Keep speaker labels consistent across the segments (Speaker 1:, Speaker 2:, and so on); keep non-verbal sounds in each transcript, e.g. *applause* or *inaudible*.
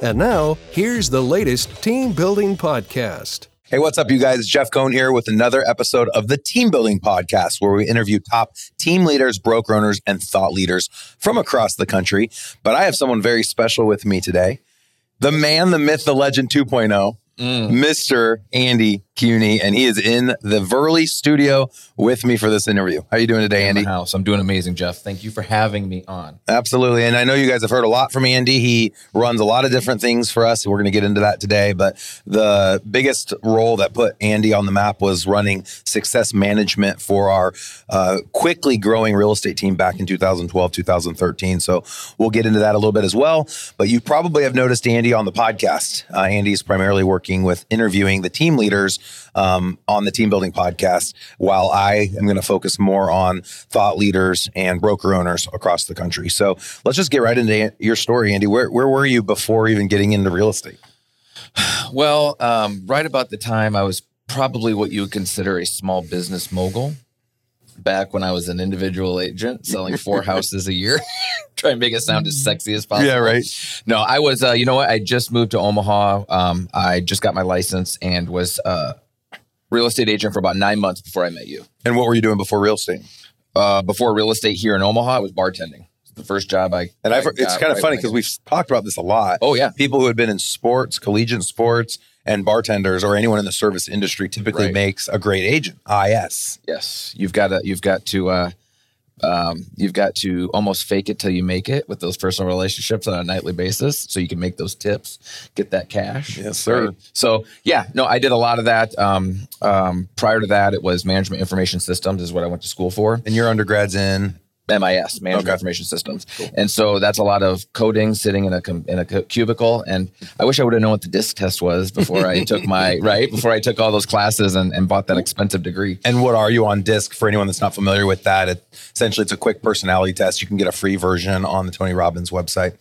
Speaker 1: And now, here's the latest team building podcast.
Speaker 2: Hey, what's up, you guys? Jeff Cohn here with another episode of the Team Building Podcast, where we interview top team leaders, broker owners, and thought leaders from across the country. But I have someone very special with me today the man, the myth, the legend 2.0, mm. Mr. Andy Cuny, and he is in the Verley studio with me for this interview. How are you doing today, Andy?
Speaker 3: house. I'm doing amazing, Jeff. Thank you for having me on.
Speaker 2: Absolutely. And I know you guys have heard a lot from Andy. He runs a lot of different things for us. We're going to get into that today. But the biggest role that put Andy on the map was running success management for our uh, quickly growing real estate team back in 2012, 2013. So we'll get into that a little bit as well. But you probably have noticed Andy on the podcast. Uh, Andy's primarily working with interviewing the team leaders um, on the team building podcast, while I am going to focus more on thought leaders and broker owners across the country. So let's just get right into your story, Andy. Where, where were you before even getting into real estate?
Speaker 3: Well, um, right about the time I was probably what you would consider a small business mogul back when I was an individual agent selling four *laughs* houses a year. *laughs* Try and make it sound as sexy as possible.
Speaker 2: Yeah, right.
Speaker 3: No, I was, uh, you know what? I just moved to Omaha. Um, I just got my license and was uh, real estate agent for about nine months before I met you.
Speaker 2: And what were you doing before real estate?
Speaker 3: Uh, before real estate here in Omaha, I was bartending. the first job I
Speaker 2: and
Speaker 3: I've,
Speaker 2: it's kind of right funny because we've talked about this a lot.
Speaker 3: Oh yeah,
Speaker 2: people who had been in sports, collegiate sports, and bartenders or anyone in the service industry typically right. makes a great agent. IS.
Speaker 3: Yes, you've got to you've got to uh, um, you've got to almost fake it till you make it with those personal relationships on a nightly basis so you can make those tips, get that cash.
Speaker 2: Yes, sir. Right?
Speaker 3: So, yeah, no, I did a lot of that. Um, um, prior to that, it was management information systems, is what I went to school for.
Speaker 2: And your undergrad's in?
Speaker 3: MIS, Management okay. Information Systems, cool. and so that's a lot of coding, sitting in a in a cubicle. And I wish I would have known what the DISC test was before I took my *laughs* right before I took all those classes and, and bought that expensive degree.
Speaker 2: And what are you on DISC? For anyone that's not familiar with that, it, essentially it's a quick personality test. You can get a free version on the Tony Robbins website.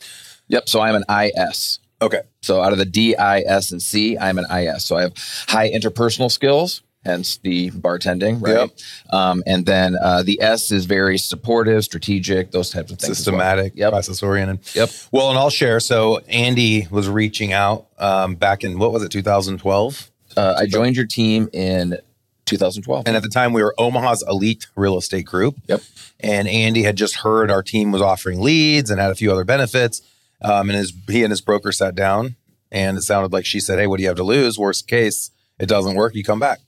Speaker 3: Yep. So I'm an IS.
Speaker 2: Okay.
Speaker 3: So out of the D, I, S, and C, I'm an IS. So I have high interpersonal skills hence the bartending, right? Yep. Um, and then uh, the S is very supportive, strategic, those types of things.
Speaker 2: Systematic,
Speaker 3: well. yep.
Speaker 2: process oriented.
Speaker 3: Yep.
Speaker 2: Well, and I'll share. So Andy was reaching out um, back in what was it, 2012?
Speaker 3: Uh, I joined your team in 2012.
Speaker 2: And at the time, we were Omaha's elite real estate group.
Speaker 3: Yep.
Speaker 2: And Andy had just heard our team was offering leads and had a few other benefits. Um, and his he and his broker sat down, and it sounded like she said, "Hey, what do you have to lose? Worst case, it doesn't work. You come back."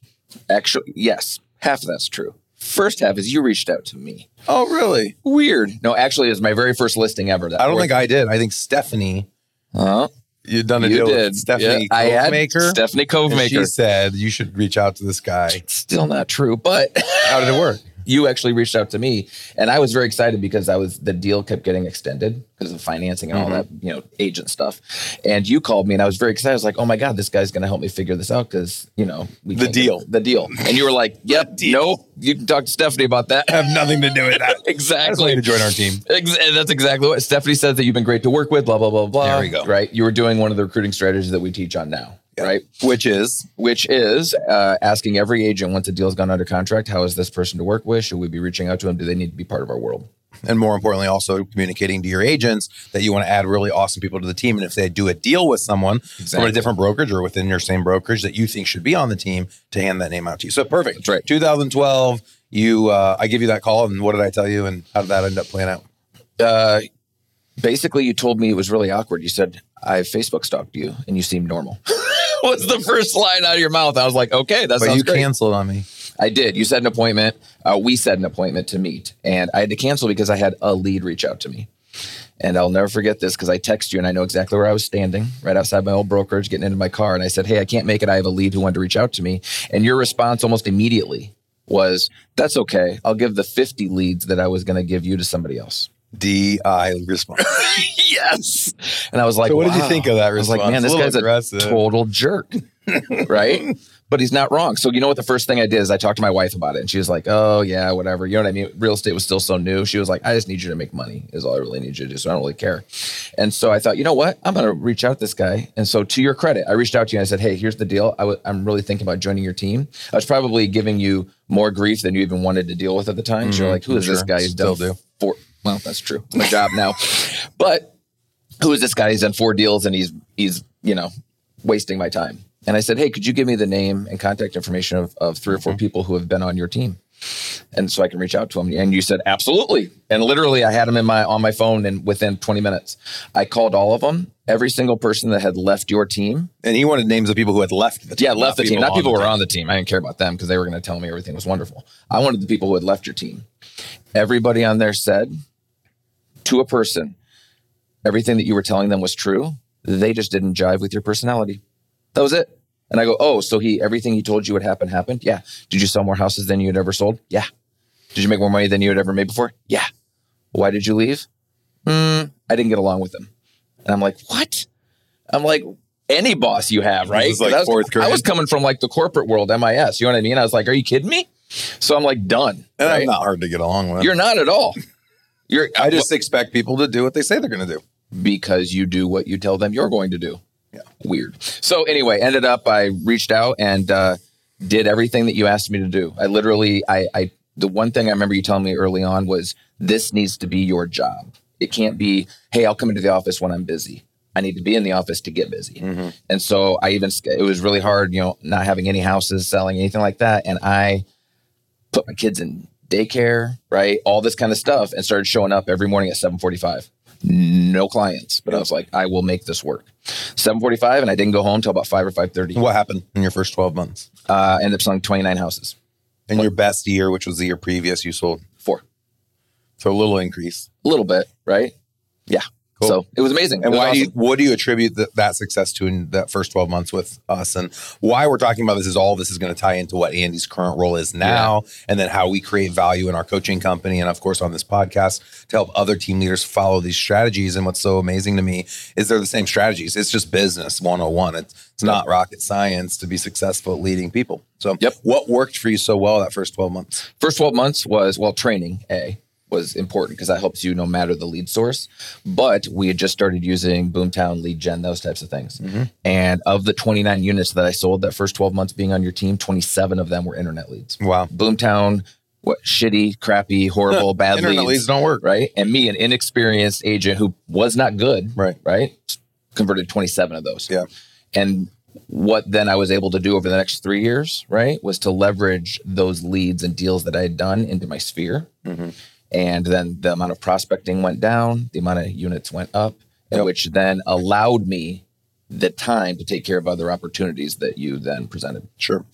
Speaker 3: Actually, yes, half of that's true. First half is you reached out to me.
Speaker 2: Oh, really?
Speaker 3: Weird. No, actually, it's my very first listing ever.
Speaker 2: That I don't think I did. I think Stephanie.
Speaker 3: Huh?
Speaker 2: You'd done a you deal did. with Stephanie yeah, I had
Speaker 3: Stephanie Covemaker.
Speaker 2: She said you should reach out to this guy.
Speaker 3: Still not true, but
Speaker 2: how did it work?
Speaker 3: You actually reached out to me and I was very excited because I was the deal kept getting extended because of financing and mm-hmm. all that, you know, agent stuff. And you called me and I was very excited. I was like, oh my God, this guy's going to help me figure this out because, you know,
Speaker 2: we the deal.
Speaker 3: The deal. And you were like, *laughs* yep, nope. You can talk to Stephanie about that.
Speaker 2: I have nothing to do with that. *laughs*
Speaker 3: exactly.
Speaker 2: to join our team.
Speaker 3: that's exactly what Stephanie says that you've been great to work with, blah, blah, blah, blah.
Speaker 2: There we go.
Speaker 3: Right. You were doing one of the recruiting strategies that we teach on now right?
Speaker 2: Which is
Speaker 3: which is uh, asking every agent once a deal's gone under contract, how is this person to work with? Should we be reaching out to them? Do they need to be part of our world?
Speaker 2: And more importantly, also communicating to your agents that you want to add really awesome people to the team. And if they do a deal with someone exactly. from a different brokerage or within your same brokerage that you think should be on the team, to hand that name out to you. So perfect.
Speaker 3: That's right.
Speaker 2: 2012, you uh, I give you that call, and what did I tell you, and how did that end up playing out?
Speaker 3: Uh, basically, you told me it was really awkward. You said I Facebook stalked you, and you seemed normal. *laughs* *laughs* was the first line out of your mouth. I was like, okay, that's
Speaker 2: but you
Speaker 3: great.
Speaker 2: canceled on me.
Speaker 3: I did. You set an appointment. Uh, we set an appointment to meet, and I had to cancel because I had a lead reach out to me. And I'll never forget this because I text you and I know exactly where I was standing, right outside my old brokerage, getting into my car. And I said, Hey, I can't make it. I have a lead who wanted to reach out to me. And your response almost immediately was, That's okay. I'll give the 50 leads that I was going to give you to somebody else.
Speaker 2: DI response. *laughs*
Speaker 3: yes. And I was like,
Speaker 2: So what did you think of that
Speaker 3: I was like, man, this
Speaker 2: A
Speaker 3: guy's
Speaker 2: aggressive.
Speaker 3: a total jerk. *laughs* right? But he's not wrong. So you know what the first thing I did is I talked to my wife about it and she was like, Oh yeah, whatever. You know what I mean? Real estate was still so new. She was like, I just need you to make money is all I really need you to do. So I don't really care. And so I thought, you know what? I'm gonna reach out to this guy. And so to your credit, I reached out to you and I said, Hey, here's the deal. i w- I'm really thinking about joining your team. I was probably giving you more grief than you even wanted to deal with at the time. So you're
Speaker 2: Mhm.
Speaker 3: like, who is this guy?
Speaker 2: Still
Speaker 3: done
Speaker 2: do.
Speaker 3: four well, that's true. My job now. But who is this guy? He's done four deals and he's he's, you know, wasting my time. And I said, Hey, could you give me the name and contact information of, of three or four mm-hmm. people who have been on your team? And so I can reach out to him. And you said, Absolutely. And literally I had him in my on my phone and within 20 minutes. I called all of them, every single person that had left your team.
Speaker 2: And he wanted names of people who had left the team.
Speaker 3: Yeah, left the team. Not people who were
Speaker 2: team.
Speaker 3: on the team. I didn't care about them because they were going to tell me everything was wonderful. I wanted the people who had left your team. Everybody on there said to a person, everything that you were telling them was true. They just didn't jive with your personality. That was it. And I go, oh, so he everything he told you would happen happened. Yeah. Did you sell more houses than you had ever sold? Yeah. Did you make more money than you had ever made before? Yeah. Why did you leave? Mm, I didn't get along with him. And I'm like, what? I'm like, any boss you have, right?
Speaker 2: like
Speaker 3: I was. I was coming from like the corporate world, MIS. You know what I mean? I was like, are you kidding me? So I'm like, done.
Speaker 2: And
Speaker 3: right?
Speaker 2: I'm not hard to get along with.
Speaker 3: You're not at all. You're
Speaker 2: I just expect people to do what they say they're going to do.
Speaker 3: because you do what you tell them you're going to do.
Speaker 2: Yeah.
Speaker 3: Weird. So anyway, ended up I reached out and uh, did everything that you asked me to do. I literally I I the one thing I remember you telling me early on was this needs to be your job. It can't be, hey, I'll come into the office when I'm busy. I need to be in the office to get busy. And so I even it was really hard, you know, not having any houses, selling anything like that. And I put my kids in daycare, right? All this kind of stuff, and started showing up every morning at 745. No clients, but I was like, I will make this work. 745, and I didn't go home till about five or 5:30.
Speaker 2: What happened in your first 12 months?
Speaker 3: Uh, ended up selling 29 houses.
Speaker 2: In your best year, which was the year previous, you sold.
Speaker 3: Four,
Speaker 2: So a little increase.
Speaker 3: a little bit, right? Yeah.
Speaker 2: Cool.
Speaker 3: So it was amazing.
Speaker 2: And
Speaker 3: was
Speaker 2: why do you, what do you attribute that, that success to in that first 12 months with us? And why we're talking about this is all this is going to tie into what Andy's current role is now, and then how we create value in our coaching company. And of course, on this podcast to help other team leaders follow these strategies. And what's so amazing to me is they're the same strategies. It's just business 101. It's, it's not rocket science to be successful at leading people. So,
Speaker 3: Yep.
Speaker 2: what worked for you so well that first 12 months?
Speaker 3: first 12 months was well training a was important because that helps you no matter the lead source but we had just started using boomtown lead gen those types of things and of the 29 units that i sold that first 12 months being on your team 27 of them were internet leads
Speaker 2: Wow.
Speaker 3: boomtown what shitty crappy horrible *laughs* bad
Speaker 2: Internet
Speaker 3: leads,
Speaker 2: leads don't work.
Speaker 3: right and me an inexperienced agent who was not good
Speaker 2: Right.
Speaker 3: right converted 27 of those
Speaker 2: Yeah.
Speaker 3: and what then I was able to do over the next three years, right, was to leverage those leads and deals that I had done into my sphere.
Speaker 2: Mm-hmm.
Speaker 3: And then the amount of prospecting went down, the amount of units went up,
Speaker 2: Yep.
Speaker 3: which then allowed me the time to take care of other opportunities that you then presented.
Speaker 2: Sure.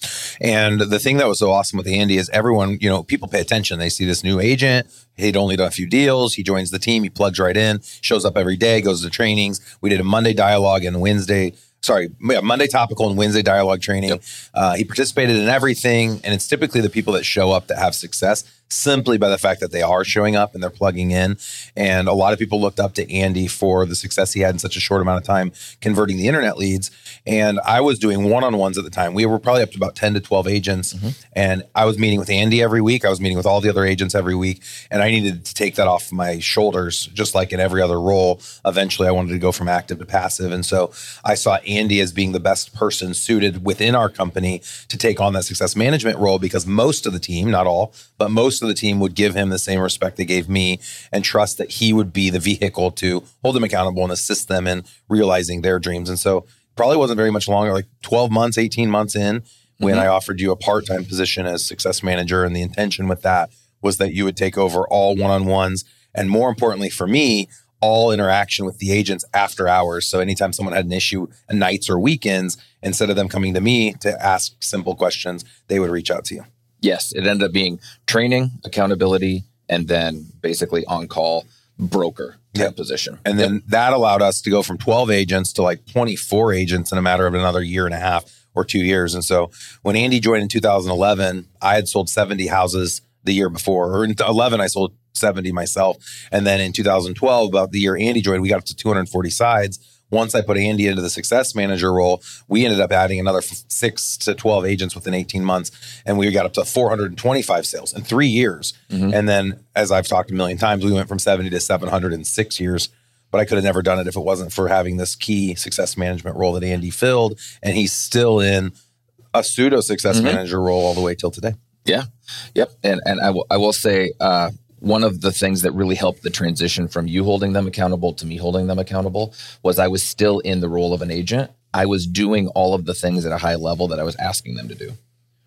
Speaker 2: And the thing that was so awesome with Andy is everyone, you know, people pay attention. They see this new agent. He'd only done a few deals. He joins the team. He plugs right in, shows up every day, goes to trainings. We did a Monday dialogue and Wednesday, sorry, yeah, Monday topical and Wednesday dialogue training. Uh, he participated in everything. And it's typically the people that show up that have success simply by the fact that they are showing up and they're plugging in. And a lot of people looked up to Andy for the success he had in such a short amount of time converting the internet leads. And I was doing one on ones at the time. We were probably up to about 10 to 12 agents. Mm-hmm. And I was meeting with Andy every week. I was meeting with all the other agents every week. And I needed to take that off my shoulders, just like in every other role. Eventually, I wanted to go from active to passive. And so I saw Andy as being the best person suited within our company to take on that success management role because most of the team, not all, but most of the team would give him the same respect they gave me and trust that he would be the vehicle to hold them accountable and assist them in realizing their dreams. And so probably wasn't very much longer, like 12 months, 18 months in, when mm-hmm. I offered you a part time position as success manager. And the intention with that was that you would take over all one on ones. And more importantly for me, all interaction with the agents after hours. So anytime someone had an issue at nights or weekends, instead of them coming to me to ask simple questions, they would reach out to you.
Speaker 3: Yes, it ended up being training, accountability, and then basically on call broker
Speaker 2: Yep.
Speaker 3: position.
Speaker 2: And then that allowed us to go from 12 agents to like 24 agents in a matter of another year and a half or two years. And so when Andy joined in 2011, I had sold 70 houses the year before, or in 11, I sold 70 myself. And then in 2012, about the year Andy joined, we got up to 240 sides. Once I put Andy into the success manager role, we ended up adding another f- six to 12 agents within 18 months. And we got up to 425 sales in three years. And then, as I've talked a million times, we went from 70 to 700 in six years. But I could have never done it if it wasn't for having this key success management role that Andy filled. And he's still in a pseudo success manager role all the way till today.
Speaker 3: Yeah. Yep. And and I will I will say uh, one of the things that really helped the transition from you holding them accountable to me holding them accountable was I was still in the role of an agent. I was doing all of the things at a high level that I was asking them to do.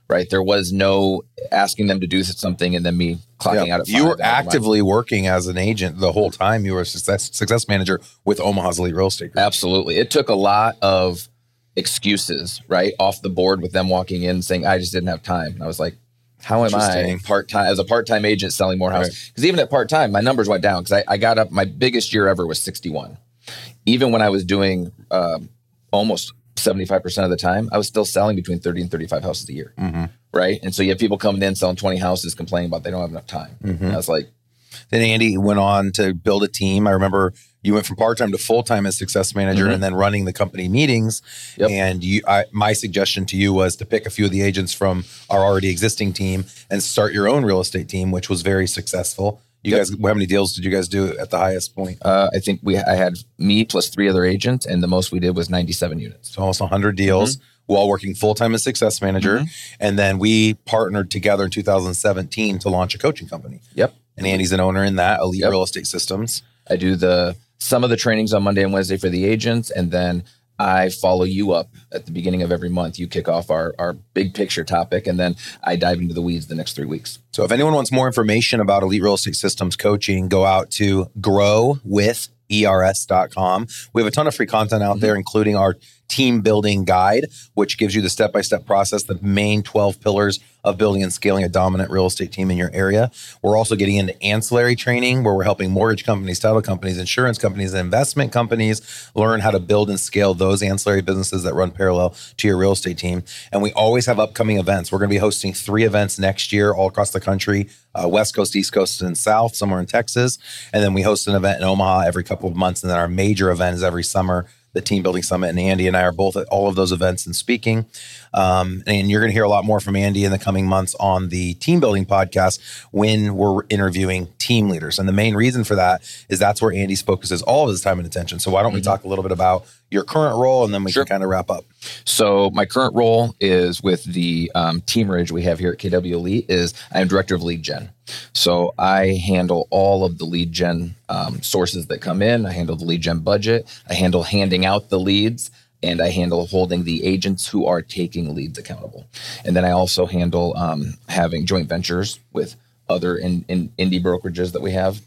Speaker 3: Right. There was no asking them to do something and then me clocking
Speaker 2: Yeah.
Speaker 3: out at
Speaker 2: you were
Speaker 3: five, out of my-
Speaker 2: actively working as an agent the whole time. You were a success success manager with Omaha's Elite Real Estate Group.
Speaker 3: Absolutely. It took a lot of excuses, right? Off the board with them walking in saying, I just didn't have time. And I was like, how am I part time as a part time agent selling more houses? Because even at part time, my numbers went down because I, I got up, my biggest year ever was 61. Even when I was doing um almost 75% of the time, I was still selling between 30 and 35 houses a year. Right. And so you have people coming in selling 20 houses complaining about they don't have enough time. And I was like,
Speaker 2: Then Andy went on to build a team. I remember you went from part time to full time as success manager,
Speaker 3: Mhm.
Speaker 2: and then running the company meetings.
Speaker 3: Yep.
Speaker 2: And you, I, my suggestion to you was to pick a few of the agents from our already existing team and start your own real estate team, which was very successful. You
Speaker 3: Yep.
Speaker 2: guys, how many deals did you guys do at the highest point?
Speaker 3: uh, I think we I had me plus three other agents, and the most we did was 97 units.
Speaker 2: So almost 100 deals
Speaker 3: Mm-hmm.
Speaker 2: while working full time as success manager. And then we partnered together in 2017 to launch a coaching company.
Speaker 3: Yep.
Speaker 2: And Andy's an owner in that, Elite
Speaker 3: Yep.
Speaker 2: Real Estate Systems.
Speaker 3: I do the some of the trainings on Monday and Wednesday for the agents, and then I follow you up at the beginning of every month. You kick off our our big picture topic, and then I dive into the weeds the next three weeks.
Speaker 2: So if anyone wants more information about Elite Real Estate Systems coaching, go out to grow with ers.com. We have a ton of free content out mm-hmm. there, including our team building guide, which gives you the step by step process, the main 12 pillars of building and scaling a dominant real estate team in your area. We're also getting into ancillary training where we're helping mortgage companies, title companies, insurance companies, and investment companies learn how to build and scale those ancillary businesses that run parallel to your real estate team. And we always have upcoming events. We're going to be hosting three events next year all across the country uh, West Coast, East Coast, and South, somewhere in Texas. And then we host an event in Omaha every couple of months. And then our major event is every summer, the Team Building Summit. And Andy and I are both at all of those events and speaking. Um, and you're going to hear a lot more from Andy in the coming months on the Team Building podcast when we're interviewing team leaders. And the main reason for that is that's where Andy's focuses all of his time and attention. So why don't we talk a little bit about your current role and then we
Speaker 3: Sure.
Speaker 2: can kind of wrap up.
Speaker 3: So my current role is with the um, team ridge we have here at KW Elite is I am director of lead gen. So I handle all of the lead gen um, sources that come in. I handle the lead gen budget. I handle handing out the leads. And I handle holding the agents who are taking leads accountable. And then I also handle um, having joint ventures with other in, in indie brokerages that we have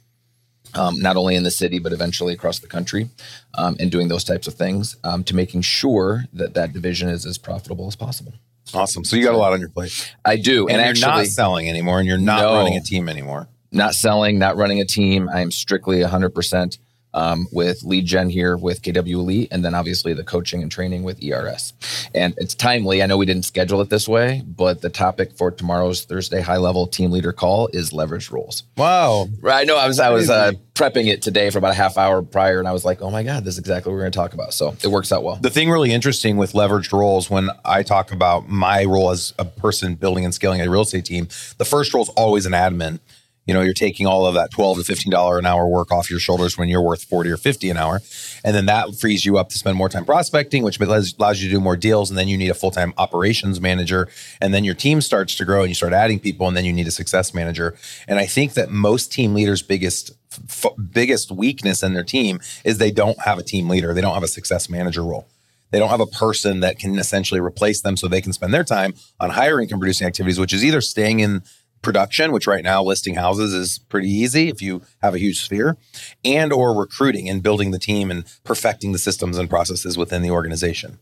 Speaker 3: um, not only in the city but eventually across the country, um, and doing those types of things um, to making sure that that division is as profitable as possible.
Speaker 2: Awesome. So you got a lot on your plate.
Speaker 3: I do,
Speaker 2: And,
Speaker 3: and,
Speaker 2: you're not selling anymore and you're not
Speaker 3: No.
Speaker 2: running a team anymore.
Speaker 3: not selling, not running a team. I am strictly 100% um, with lead gen here with KW Elite, and then obviously the coaching and training with ERS. And it's timely. I know we didn't schedule it this way, but the topic for tomorrow's Thursday high level team leader call is leverage roles.
Speaker 2: Wow.
Speaker 3: Right. I know I was I was uh, prepping it today for about a half hour prior, and I was like, oh my god, this is exactly what we're going to talk about. So it works out well.
Speaker 2: The thing really interesting with leveraged roles, when I talk about my role as a person building and scaling a real estate team, the first role is always an admin. You know, you're taking all of that twelve to fifteen dollar an hour work off your shoulders when you're worth forty or fifty an hour, and then that frees you up to spend more time prospecting, which allows you to do more deals. And then you need a full time operations manager, and then your team starts to grow, and you start adding people, and then you need a success manager. And I think that most team leaders' biggest f- biggest weakness in their team is they don't have a team leader. They don't have a success manager role. They don't have a person that can essentially replace them so they can spend their time on higher income producing activities, which is either staying in production, which right now listing houses is pretty easy if you have a huge sphere, and or recruiting and building the team and perfecting the systems and processes within the organization.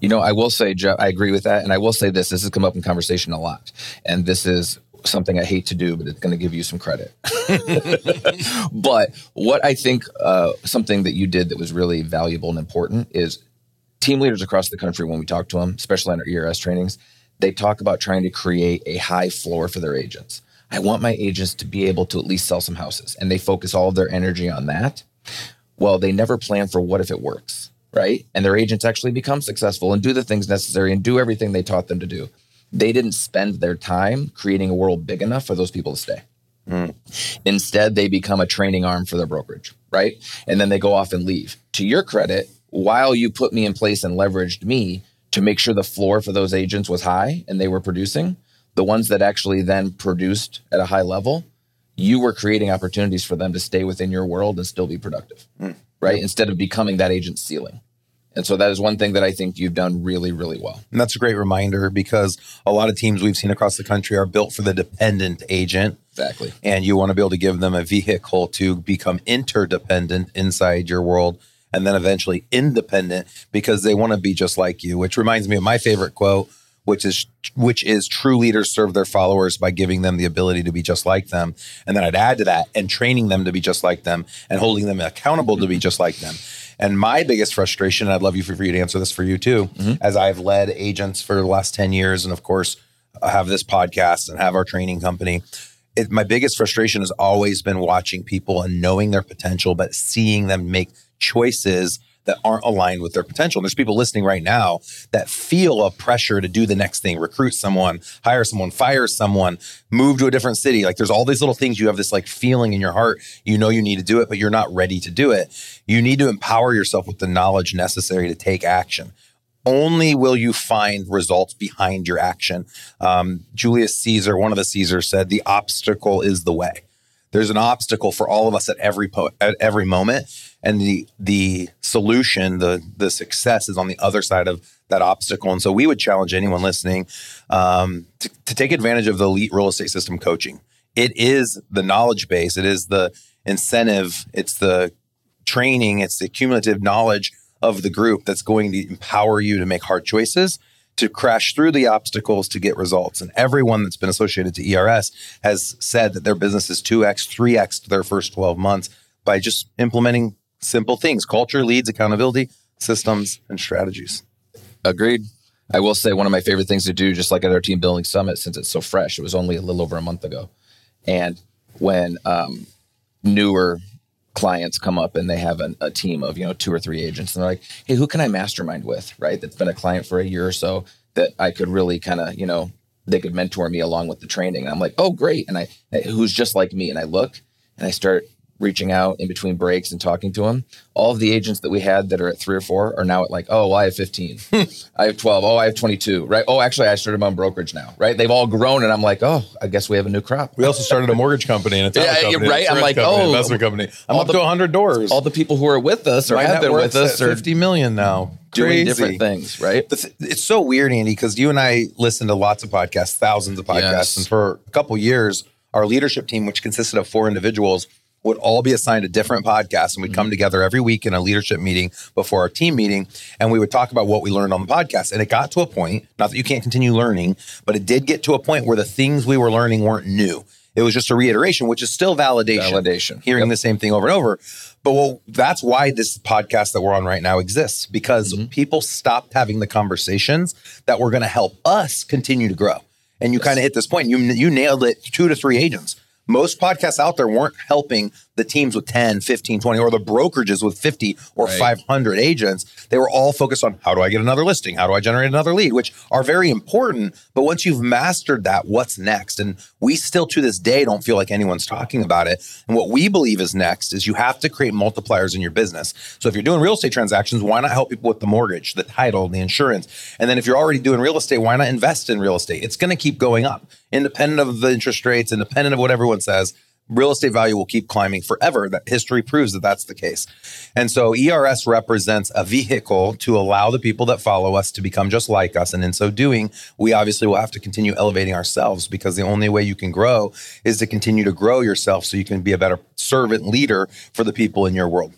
Speaker 3: You know, I will say, Jeff, I agree with that, and I will say this: this has come up in conversation a lot, and this is something I hate to do, but it's going to give you some credit. *laughs* but what I think uh, something that you did that was really valuable and important is team leaders across the country. When we talk to them, especially on our ERS trainings, they talk about trying to create a high floor for their agents. I want my agents to be able to at least sell some houses. And they focus all of their energy on that. Well, they never plan for what if it works, right? And their agents actually become successful and do the things necessary and do everything they taught them to do. They didn't spend their time creating a world big enough for those people to stay. Mm. Instead, they become a training arm for their brokerage, right? And then they go off and leave. To your credit, while you put me in place and leveraged me to make sure the floor for those agents was high and they were producing, the ones that actually then produced at a high level, you were creating opportunities for them to stay within your world and still be productive, mm. right? Yep. Instead of becoming that agent's ceiling. And so that is one thing that I think you've done really, really well.
Speaker 2: And that's a great reminder because a lot of teams we've seen across the country are built for the dependent agent.
Speaker 3: Exactly.
Speaker 2: And you want to be able to give them a vehicle to become interdependent inside your world and then eventually independent because they want to be just like you, which reminds me of my favorite quote which is which is true leaders serve their followers by giving them the ability to be just like them. And then i'd add to that and training them to be just like them and holding them accountable to be just like them. And my biggest frustration i'd love you for, for you to answer this for you too mm-hmm. as i've led agents for the last 10 years and of course have this podcast and have our training company. It, my biggest frustration has always been watching people and knowing their potential but seeing them make choices that aren't aligned with their potential. And there's people listening right now that feel a pressure to do the next thing, recruit someone, hire someone, fire someone, move to a different city. Like there's all these little things you have this like feeling in your heart, you know you need to do it, but you're not ready to do it. You need to empower yourself with the knowledge necessary to take action only will you find results behind your action. Um, Julius Caesar, one of the Caesars, said, "The obstacle is the way." There's an obstacle for all of us at every po- at every moment, and the the solution, the the success is on the other side of that obstacle. And so we would challenge anyone listening um, to, to take advantage of the elite real estate system coaching. It is the knowledge base. It is the incentive. It's the training. It's the cumulative knowledge of the group that's going to empower you to make hard choices to crash through the obstacles to get results. And everyone that's been associated to ERS has said that their business is 2x, 3x their first 12 months by just implementing simple things culture, leads, accountability, systems, and strategies.
Speaker 3: Agreed. I will say one of my favorite things to do, just like at our team building summit, since it's so fresh, it was only a little over a month ago. And when um, newer clients come up and they have an, a team of you know two or three agents and they're like hey who can i mastermind with? Right? That's been a client for a year or so that i could really kind of you know they could mentor me along with the training. And i'm like oh great. And i who's just like me and i look and i start reaching out in between breaks and talking to them. All of the agents that we had that are at three or four are now at like, oh, well, I have 15. *laughs* Hmm. I have 12. Oh, I have 22. Right. Oh, actually, I started my own brokerage now. Right. They've all grown. And I'm like, oh, I guess we have a new crop.
Speaker 2: We also started a mortgage company and a *laughs*
Speaker 3: yeah,
Speaker 2: company,
Speaker 3: right. I'm like,
Speaker 2: company,
Speaker 3: oh,
Speaker 2: investment company. I'm up the, to 100 doors.
Speaker 3: All the people who are with us or my have been with us
Speaker 2: are 50 million now.
Speaker 3: Doing Crazy. different things, right?
Speaker 2: It's so weird, Andy, because you and I listen to lots of podcasts, thousands of podcasts. Yes. And for a couple years, our leadership team, which consisted of four individuals, would all be assigned a different podcast and we'd come mm-hmm. together every week in a leadership meeting before our team meeting and we would talk about what we learned on the podcast and it got to a point not that you can't continue learning but it did get to a point where the things we were learning weren't new it was just a reiteration which is still validation
Speaker 3: validation
Speaker 2: hearing yep. the same thing over and over but well that's why this podcast that we're on right now exists because mm-hmm. people stopped having the conversations that were going to help us continue to grow and you yes. kind of hit this point you you nailed it two to three agents most podcasts out there weren't helping the teams with 10, 15, 20, or the brokerages with 50 or right. 500 agents. They were all focused on how do I get another listing? How do I generate another lead, which are very important. But once you've mastered that, what's next? And we still to this day don't feel like anyone's talking about it. And what we believe is next is you have to create multipliers in your business. So if you're doing real estate transactions, why not help people with the mortgage, the title, the insurance? And then if you're already doing real estate, why not invest in real estate? It's going to keep going up independent of the interest rates, independent of what everyone says, real estate value will keep climbing forever. That history proves that that's the case. And so ERS represents a vehicle to allow the people that follow us to become just like us. And in so doing, we obviously will have to continue elevating ourselves because the only way you can grow is to continue to grow yourself so you can be a better servant leader for the people in your world.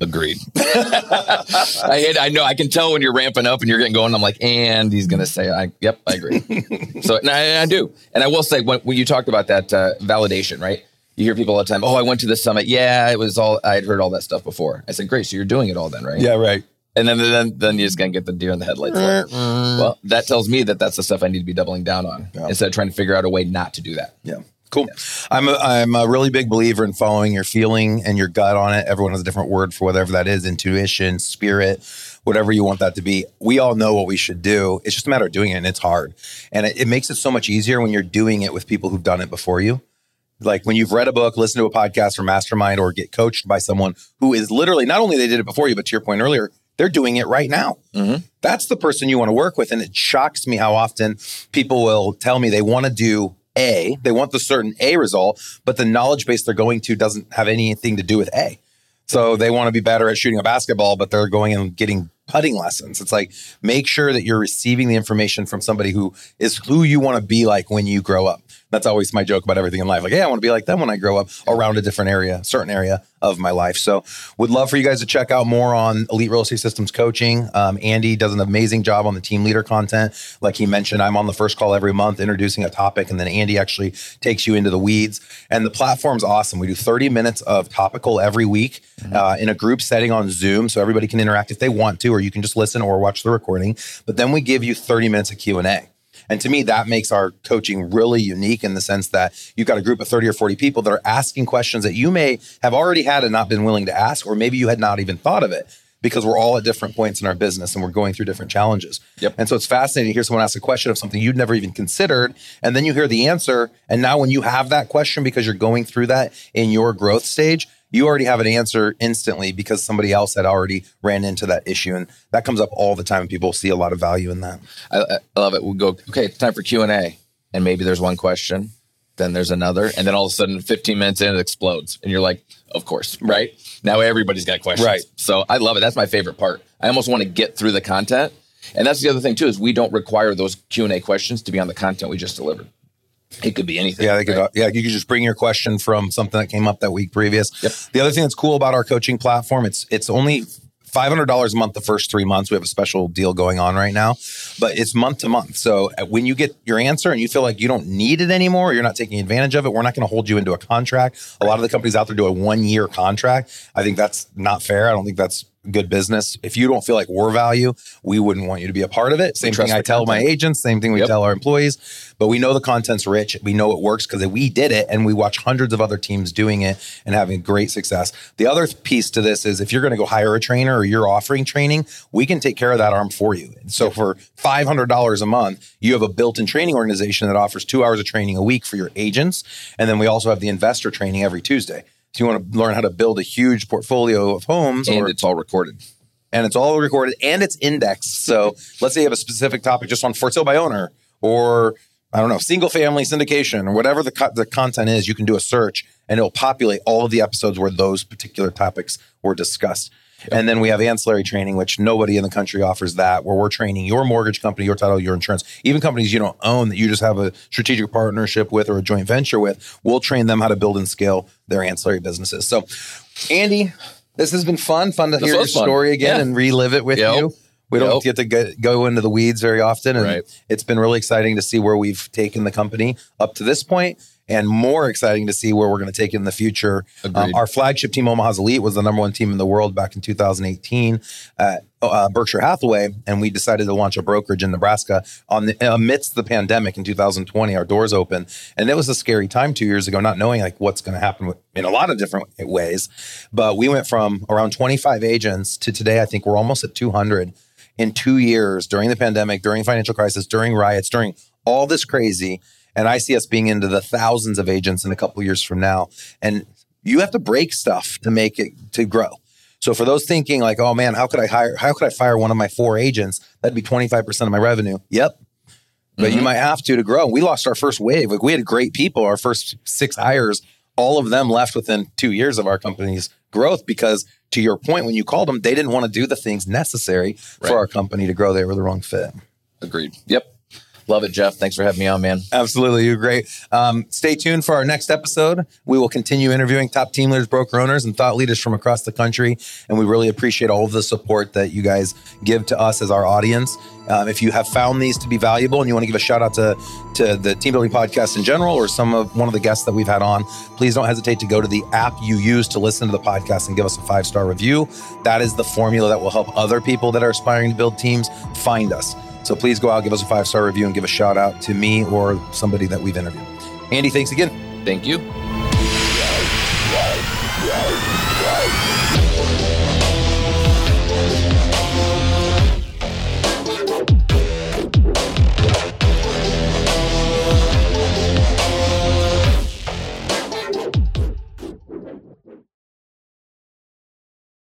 Speaker 3: Agreed. *laughs* I hit, I know I can tell when you're ramping up and you're getting going. I'm like, and he's gonna say, I yep, I agree. *laughs* so and I, I, do, and I will say when, when you talked about that uh, validation, right? You hear people all the time. Oh, I went to the summit. Yeah, it was all I'd heard all that stuff before. I said, great. So you're doing it all then, right?
Speaker 2: Yeah, right.
Speaker 3: And then, then, then you're just gonna get the deer in the headlights. well, that tells me that that's the stuff I need to be doubling down on
Speaker 2: Yeah.
Speaker 3: instead of trying to figure out a way not to do that.
Speaker 2: Yeah. Cool. I'm a, I'm a really big believer in following your feeling and your gut on it. Everyone has a different word for whatever that is intuition, spirit, whatever you want that to be. We all know what we should do. It's just a matter of doing it, and it's hard. And it, it makes it so much easier when you're doing it with people who've done it before you. Like when you've read a book, listen to a podcast or mastermind, or get coached by someone who is literally not only they did it before you, but to your point earlier, they're doing it right now. Mm-hmm. That's the person you want to work with. And it shocks me how often people will tell me they want to do A, they want the certain A result, but the knowledge base they're going to doesn't have anything to do with A. So they want to be better at shooting a basketball, but they're going and getting putting lessons. It's like make sure that you're receiving the information from somebody who is who you want to be like when you grow up. That's always my joke about everything in life. Like, yeah, I want to be like them when I grow up around a different area, certain area of my life. So, would love for you guys to check out more on Elite Real Estate Systems coaching. Um, Andy does an amazing job on the team leader content. Like he mentioned, I'm on the first call every month introducing a topic, and then Andy actually takes you into the weeds. And the platform's awesome. We do 30 minutes of topical every week uh, in a group setting on Zoom, so everybody can interact if they want to, or you can just listen or watch the recording. But then we give you 30 minutes of Q and A. And to me, that makes our coaching really unique in the sense that you've got a group of 30 or 40 people that are asking questions that you may have already had and not been willing to ask, or maybe you had not even thought of it because we're all at different points in our business and we're going through different challenges.
Speaker 3: Yep.
Speaker 2: And so it's fascinating to hear someone ask a question of something you'd never even considered. And then you hear the answer. And now when you have that question because you're going through that in your growth stage, you already have an answer instantly because somebody else had already ran into that issue. And that comes up all the time. People see a lot of value in that.
Speaker 3: I, I love it. we'll go, okay, it's time for Q and A, and maybe there's one question, then there's another, and then all of a sudden, 15 minutes in, it explodes, and you're like, of course, right? Now everybody's got questions,
Speaker 2: Right.
Speaker 3: So I love it. That's my favorite part. I almost want to get through the content, and that's the other thing too is we don't require those Q and A questions to be on the content we just delivered. It could be anything.
Speaker 2: Yeah, they could.
Speaker 3: right?
Speaker 2: Yeah, you could just bring your question from something that came up that week previous.
Speaker 3: Yep.
Speaker 2: The other thing that's cool about our coaching platform, it's it's only five hundred dollars a month the first three months. We have a special deal going on right now, but it's month to month. So uh, when you get your answer and you feel like you don't need it anymore, you're not taking advantage of it. We're not going to hold you into a contract. A lot of the companies out there do a one year contract. I think that's not fair. I don't think that's good business. If you don't feel like we're value, we wouldn't want you to be a part of it. Same
Speaker 3: trust
Speaker 2: thing I tell my agents, same thing we
Speaker 3: Yep.
Speaker 2: tell our employees, but we know the content's rich. We know it works because we did it and we watch hundreds of other teams doing it and having great success. The other piece to this is if you're going to go hire a trainer or you're offering training, we can take care of that arm for you. So for $500 a month, you have a built-in training organization that offers 2 hours of training a week for your agents, and then we also have the investor training every Tuesday. So you want to learn how to build a huge portfolio of homes
Speaker 3: and
Speaker 2: or
Speaker 3: it's all recorded.
Speaker 2: and it's all recorded and it's indexed. So let's say you have a specific topic just on for sale by owner or I don't know, single family syndication or whatever the, co- the content is, you can do a search and it'll populate all of the episodes where those particular topics were discussed. And then we have ancillary training, which nobody in the country offers that, where we're training your mortgage company, your title, your insurance, even companies you don't own that you just have a strategic partnership with or a joint venture with. We'll train them how to build and scale their ancillary businesses. So, Andy, this has been fun. Fun to
Speaker 3: This
Speaker 2: hear your
Speaker 3: fun.
Speaker 2: story again
Speaker 3: Yeah.
Speaker 2: and relive it with
Speaker 3: Yep.
Speaker 2: you. We don't get to go, go into the weeds very often. And
Speaker 3: Right.
Speaker 2: it's been really exciting to see where we've taken the company up to this point and more exciting to see where we're going to take it in the future. Um, our flagship team, Omaha's Elite, was the number one team in the world back in 2018 at uh, Berkshire Hathaway. And we decided to launch a brokerage in Nebraska on the, amidst the pandemic in 2020. Our doors open. And it was a scary time two years ago, not knowing like what's going to happen with, in a lot of different ways. But we went from around 25 agents to today, I think we're almost at 200 in two years during the pandemic, during financial crisis, during riots, during all this crazy. And I see us being into the thousands of agents in a couple years from now. And you have to break stuff to make it to grow. So for those thinking like, oh man, how could I hire? How could I fire one of my four agents? That'd be 25% of my revenue. Yep. But you mm-hmm. might have to to grow. We lost our first wave. Like we had great people. Our first six hires, all of them left within two years of our company's growth because, to your point, when you called them, they didn't want to do the things necessary
Speaker 3: Right.
Speaker 2: for our company to grow. They were the wrong fit.
Speaker 3: Agreed. Yep. Love it, Jeff. Thanks for having me on, man.
Speaker 2: Absolutely. You're great. Um, stay tuned for our next episode. We will continue interviewing top team leaders, broker owners, and thought leaders from across the country. And we really appreciate all of the support that you guys give to us as our audience. Um, if you have found these to be valuable and you want to give a shout out to, to the team building podcast in general or some of one of the guests that we've had on, please don't hesitate to go to the app you use to listen to the podcast and give us a five star review. That is the formula that will help other people that are aspiring to build teams find us. So please go out, give us a five star review, and give a shout out to me or somebody that we've interviewed. Andy, thanks again.
Speaker 3: Thank you.